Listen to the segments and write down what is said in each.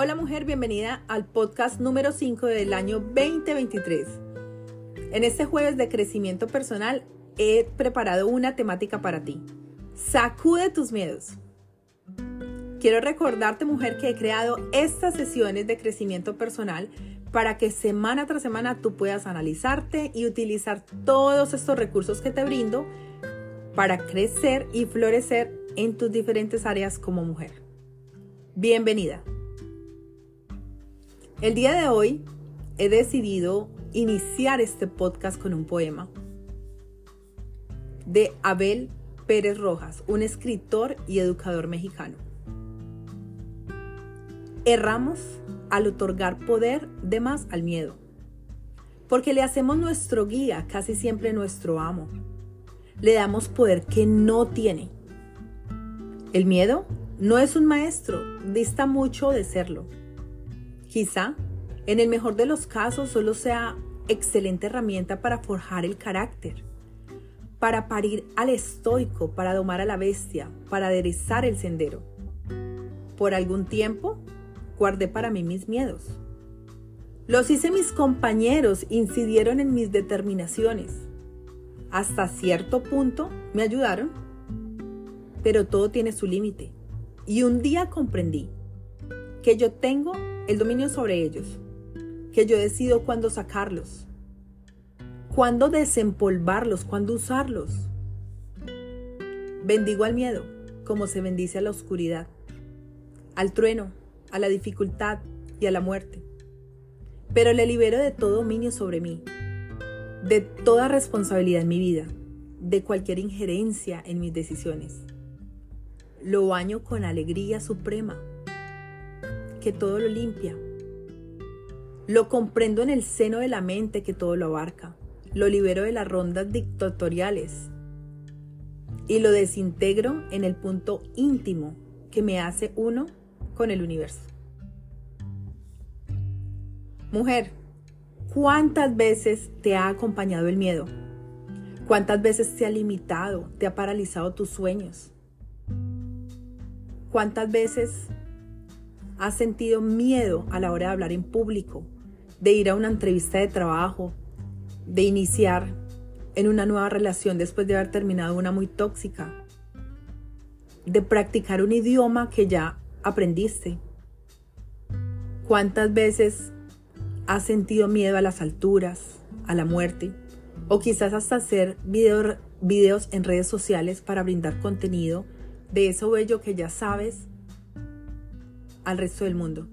Hola mujer, bienvenida al podcast número 5 del año 2023. En este jueves de crecimiento personal he preparado una temática para ti. Sacude tus miedos. Quiero recordarte mujer que he creado estas sesiones de crecimiento personal para que semana tras semana tú puedas analizarte y utilizar todos estos recursos que te brindo para crecer y florecer en tus diferentes áreas como mujer. Bienvenida. El día de hoy he decidido iniciar este podcast con un poema de Abel Pérez Rojas, un escritor y educador mexicano. Erramos al otorgar poder de más al miedo, porque le hacemos nuestro guía, casi siempre nuestro amo. Le damos poder que no tiene. El miedo no es un maestro, dista mucho de serlo Quizá, en el mejor de los casos, solo sea excelente herramienta para forjar el carácter, para parir al estoico, para domar a la bestia, para aderezar el sendero. Por algún tiempo, guardé para mí mis miedos. Los hice mis compañeros, incidieron en mis determinaciones. Hasta cierto punto me ayudaron, pero todo tiene su límite. Y un día comprendí que yo tengo el dominio sobre ellos, que yo decido cuándo sacarlos, cuándo desempolvarlos, cuándo usarlos. Bendigo al miedo, como se bendice a la oscuridad, al trueno, a la dificultad y a la muerte. Pero le libero de todo dominio sobre mí, de toda responsabilidad en mi vida, de cualquier injerencia en mis decisiones. Lo baño con alegría suprema que todo lo limpia. Lo comprendo en el seno de la mente que todo lo abarca. Lo libero de las rondas dictatoriales. Y lo desintegro en el punto íntimo que me hace uno con el universo. Mujer, ¿cuántas veces te ha acompañado el miedo? ¿Cuántas veces te ha limitado, te ha paralizado tus sueños? ¿Cuántas veces has sentido miedo a la hora de hablar en público, de ir a una entrevista de trabajo, de iniciar en una nueva relación después de haber terminado una muy tóxica, de practicar un idioma que ya aprendiste. ¿Cuántas veces has sentido miedo a las alturas, a la muerte? O quizás hasta hacer videos en redes sociales para brindar contenido de eso bello que ya sabes al resto del mundo.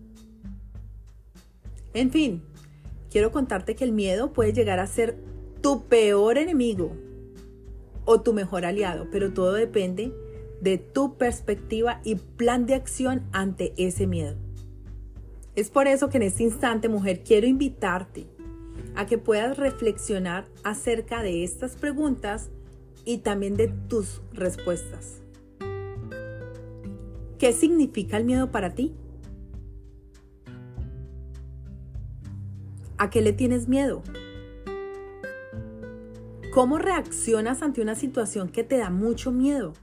En fin, quiero contarte que el miedo puede llegar a ser tu peor enemigo o tu mejor aliado, pero todo depende de tu perspectiva y plan de acción ante ese miedo. Es por eso que en este instante, mujer, quiero invitarte a que puedas reflexionar acerca de estas preguntas y también de tus respuestas. ¿Qué significa el miedo para ti? ¿A qué le tienes miedo? ¿Cómo reaccionas ante una situación que te da mucho miedo?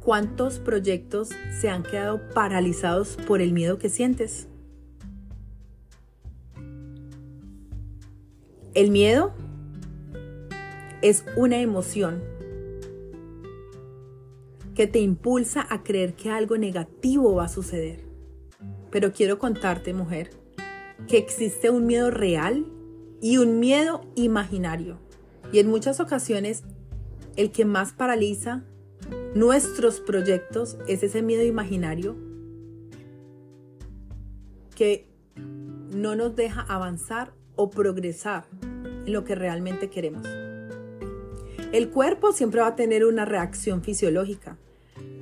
¿Cuántos proyectos se han quedado paralizados por el miedo que sientes? El miedo es una emoción que te impulsa a creer que algo negativo va a suceder. Pero quiero contarte, mujer, que existe un miedo real y un miedo imaginario. Y en muchas ocasiones el que más paraliza nuestros proyectos es ese miedo imaginario que no nos deja avanzar o progresar en lo que realmente queremos. El cuerpo siempre va a tener una reacción fisiológica.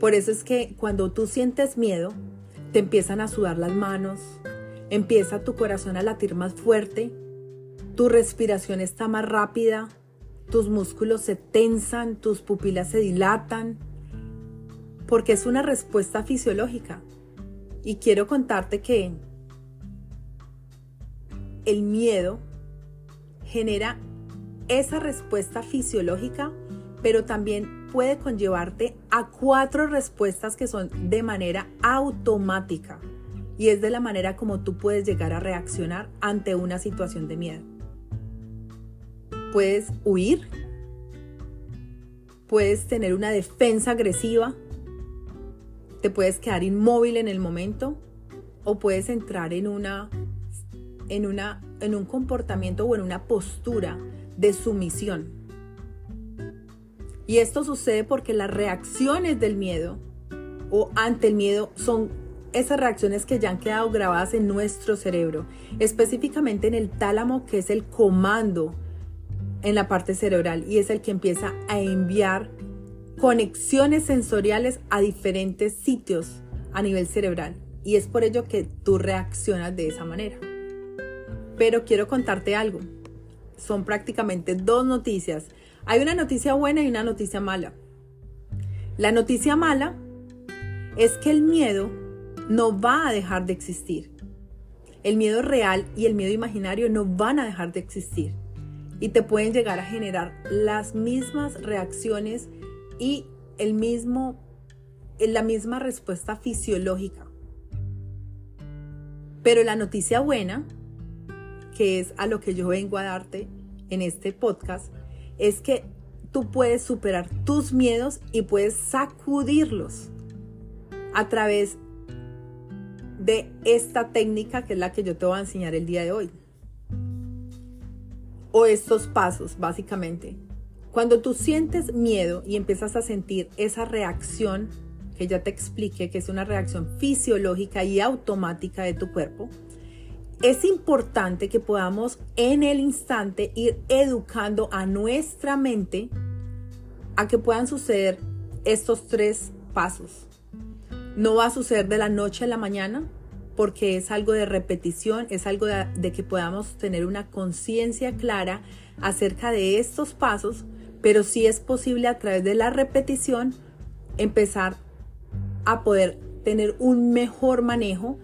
Por eso es que cuando tú sientes miedo, te empiezan a sudar las manos, empieza tu corazón a latir más fuerte, tu respiración está más rápida, tus músculos se tensan, tus pupilas se dilatan, porque es una respuesta fisiológica. Y quiero contarte que el miedo genera esa respuesta fisiológica pero también puede conllevarte a cuatro respuestas que son de manera automática y es de la manera como tú puedes llegar a reaccionar ante una situación de miedo. Puedes huir, puedes tener una defensa agresiva, te puedes quedar inmóvil en el momento o puedes entrar en una en una en un comportamiento o en una postura de sumisión y esto sucede porque las reacciones del miedo o ante el miedo son esas reacciones que ya han quedado grabadas en nuestro cerebro, específicamente en el tálamo, que es el comando en la parte cerebral y es el que empieza a enviar conexiones sensoriales a diferentes sitios a nivel cerebral. Y es por ello que tú reaccionas de esa manera. Pero quiero contarte algo. Son prácticamente dos noticias hay una noticia buena y una noticia mala. La noticia mala es que el miedo no va a dejar de existir. El miedo real y el miedo imaginario no van a dejar de existir y te pueden llegar a generar las mismas reacciones y el mismo, la misma respuesta fisiológica. Pero la noticia buena, que es a lo que yo vengo a darte en este podcast, es que tú puedes superar tus miedos y puedes sacudirlos a través de esta técnica que es la que yo te voy a enseñar el día de hoy. O estos pasos, básicamente. Cuando tú sientes miedo y empiezas a sentir esa reacción que ya te expliqué, que es una reacción fisiológica y automática de tu cuerpo, es importante que podamos en el instante ir educando a nuestra mente a que puedan suceder estos tres pasos. No va a suceder de la noche a la mañana porque es algo de repetición, es algo de, que podamos tener una conciencia clara acerca de estos pasos, pero sí es posible a través de la repetición empezar a poder tener un mejor manejo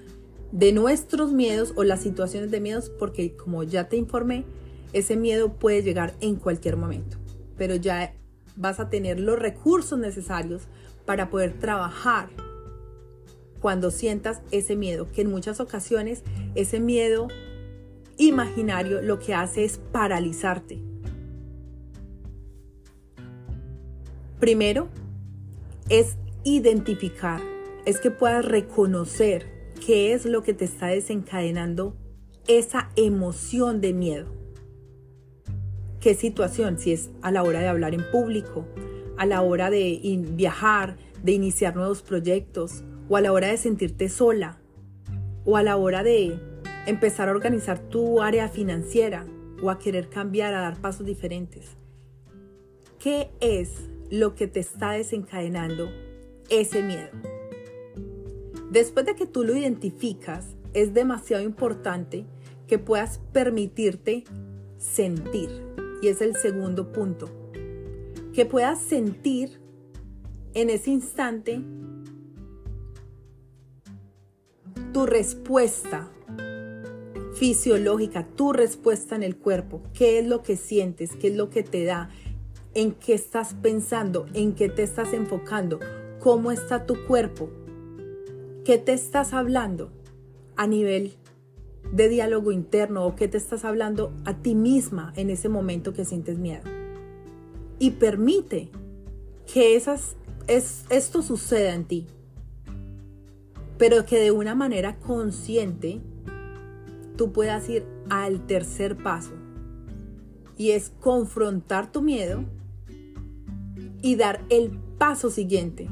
de nuestros miedos o las situaciones de miedos, porque como ya te informé, ese miedo puede llegar en cualquier momento, pero ya vas a tener los recursos necesarios para poder trabajar cuando sientas ese miedo, que en muchas ocasiones ese miedo imaginario lo que hace es paralizarte. Primero es identificar, es que puedas reconocer qué es lo que te está desencadenando esa emoción de miedo. ¿Qué situación? Si es a la hora de hablar en público, a la hora de viajar, de iniciar nuevos proyectos, o a la hora de sentirte sola, o a la hora de empezar a organizar tu área financiera, o a querer cambiar, a dar pasos diferentes. ¿Qué es lo que te está desencadenando ese miedo? Después de que tú lo identificas, es demasiado importante que puedas permitirte sentir. Y es el segundo punto. Que puedas sentir en ese instante tu respuesta fisiológica, tu respuesta en el cuerpo. ¿Qué es lo que sientes? ¿Qué es lo que te da? ¿En qué estás pensando? ¿En qué te estás enfocando? ¿Cómo está tu cuerpo? ¿Qué te estás hablando a nivel de diálogo interno o qué te estás hablando a ti misma en ese momento que sientes miedo? Y permite que esas, es, esto suceda en ti, pero que de una manera consciente tú puedas ir al tercer paso y es confrontar tu miedo y dar el paso siguiente.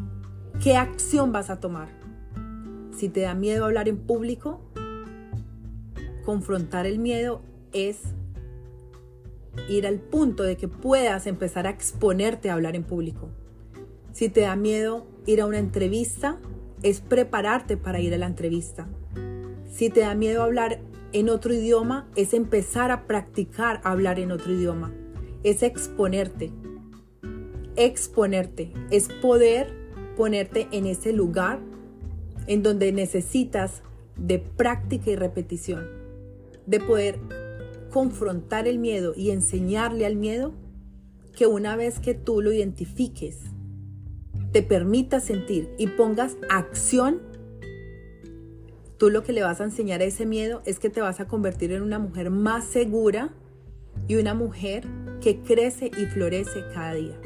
¿Qué acción vas a tomar? Si te da miedo hablar en público, confrontar el miedo es ir al punto de que puedas empezar a exponerte a hablar en público. Si te da miedo ir a una entrevista, es prepararte para ir a la entrevista. Si te da miedo hablar en otro idioma, es empezar a practicar hablar en otro idioma. Es exponerte. Exponerte es poder ponerte en ese lugar en donde necesitas de práctica y repetición, de poder confrontar el miedo y enseñarle al miedo que una vez que tú lo identifiques, te permitas sentir y pongas acción, tú lo que le vas a enseñar a ese miedo es que te vas a convertir en una mujer más segura y una mujer que crece y florece cada día.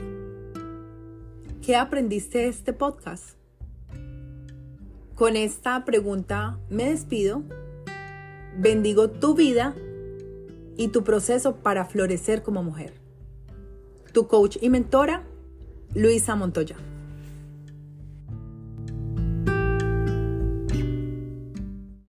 ¿Qué aprendiste de este podcast? Con esta pregunta me despido. Bendigo tu vida y tu proceso para florecer como mujer. Tu coach y mentora, Luisa Montoya.